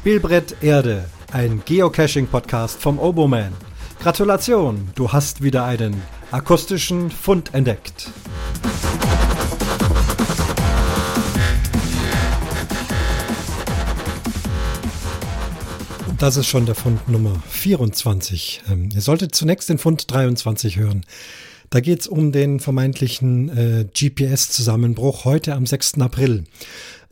Spielbrett Erde, ein Geocaching-Podcast vom Oboman. Gratulation, du hast wieder einen akustischen Fund entdeckt. Das ist schon der Fund Nummer 24. Ähm, ihr solltet zunächst den Fund 23 hören. Da geht es um den vermeintlichen äh, GPS-Zusammenbruch heute am 6. April.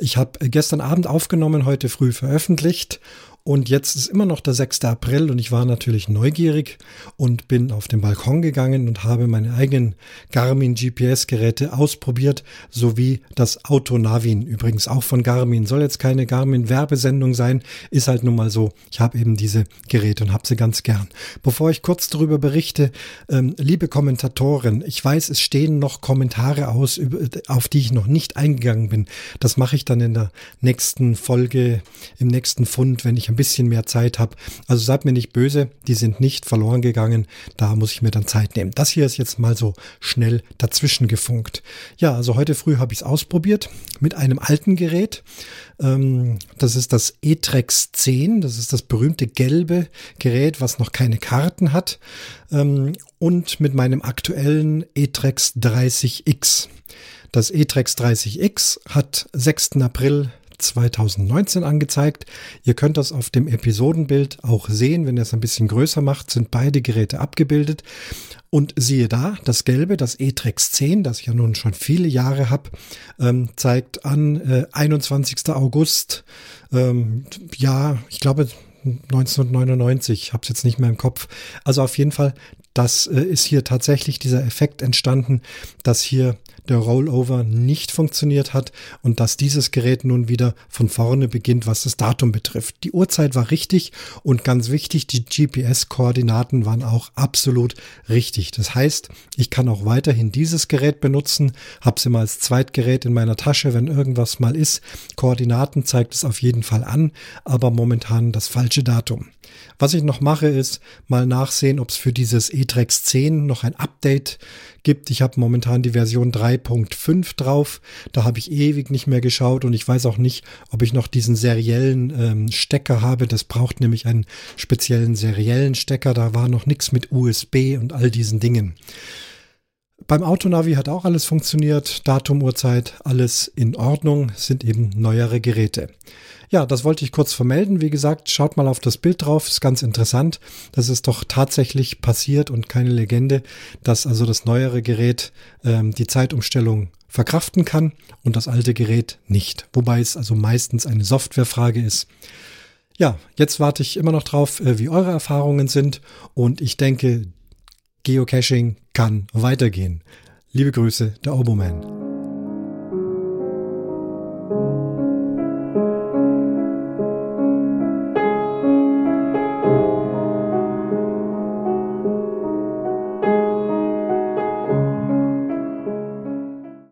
Ich habe gestern Abend aufgenommen, heute früh veröffentlicht und jetzt ist immer noch der 6. April und ich war natürlich neugierig und bin auf den Balkon gegangen und habe meine eigenen Garmin GPS-Geräte ausprobiert, sowie das Auto Navin, übrigens auch von Garmin. Soll jetzt keine Garmin-Werbesendung sein, ist halt nun mal so. Ich habe eben diese Geräte und habe sie ganz gern. Bevor ich kurz darüber berichte, ähm, liebe Kommentatoren, ich weiß, es stehen noch Kommentare aus, auf die ich noch nicht eingegangen bin. Das mache ich dann in der nächsten Folge, im nächsten Fund, wenn ich ein bisschen mehr Zeit habe. Also seid mir nicht böse, die sind nicht verloren gegangen. Da muss ich mir dann Zeit nehmen. Das hier ist jetzt mal so schnell dazwischen gefunkt. Ja, also heute früh habe ich es ausprobiert mit einem alten Gerät. Ähm, das ist das E-Trex 10. Das ist das berühmte gelbe Gerät, was noch keine Karten hat. Ähm, und mit meinem aktuellen E-Trex 30X. Das E-Trex 30X hat 6. April 2019 angezeigt. Ihr könnt das auf dem Episodenbild auch sehen. Wenn ihr es ein bisschen größer macht, sind beide Geräte abgebildet. Und siehe da, das gelbe, das E-Trex 10, das ich ja nun schon viele Jahre habe, ähm, zeigt an äh, 21. August, ähm, ja, ich glaube 1999, habe es jetzt nicht mehr im Kopf. Also auf jeden Fall, das äh, ist hier tatsächlich dieser Effekt entstanden, dass hier der Rollover nicht funktioniert hat und dass dieses Gerät nun wieder von vorne beginnt, was das Datum betrifft. Die Uhrzeit war richtig und ganz wichtig, die GPS-Koordinaten waren auch absolut richtig. Das heißt, ich kann auch weiterhin dieses Gerät benutzen, habe sie mal als Zweitgerät in meiner Tasche, wenn irgendwas mal ist. Koordinaten zeigt es auf jeden Fall an, aber momentan das falsche Datum. Was ich noch mache, ist mal nachsehen, ob es für dieses E-Trex 10 noch ein Update gibt. Ich habe momentan die Version 3.5 drauf. Da habe ich ewig nicht mehr geschaut und ich weiß auch nicht, ob ich noch diesen seriellen ähm, Stecker habe. Das braucht nämlich einen speziellen seriellen Stecker. Da war noch nichts mit USB und all diesen Dingen. Beim Autonavi hat auch alles funktioniert. Datum, Uhrzeit, alles in Ordnung. Sind eben neuere Geräte. Ja, das wollte ich kurz vermelden. Wie gesagt, schaut mal auf das Bild drauf, ist ganz interessant. Das ist doch tatsächlich passiert und keine Legende, dass also das neuere Gerät ähm, die Zeitumstellung verkraften kann und das alte Gerät nicht. Wobei es also meistens eine Softwarefrage ist. Ja, jetzt warte ich immer noch drauf, äh, wie eure Erfahrungen sind und ich denke, Geocaching kann weitergehen. Liebe Grüße, der Oboman.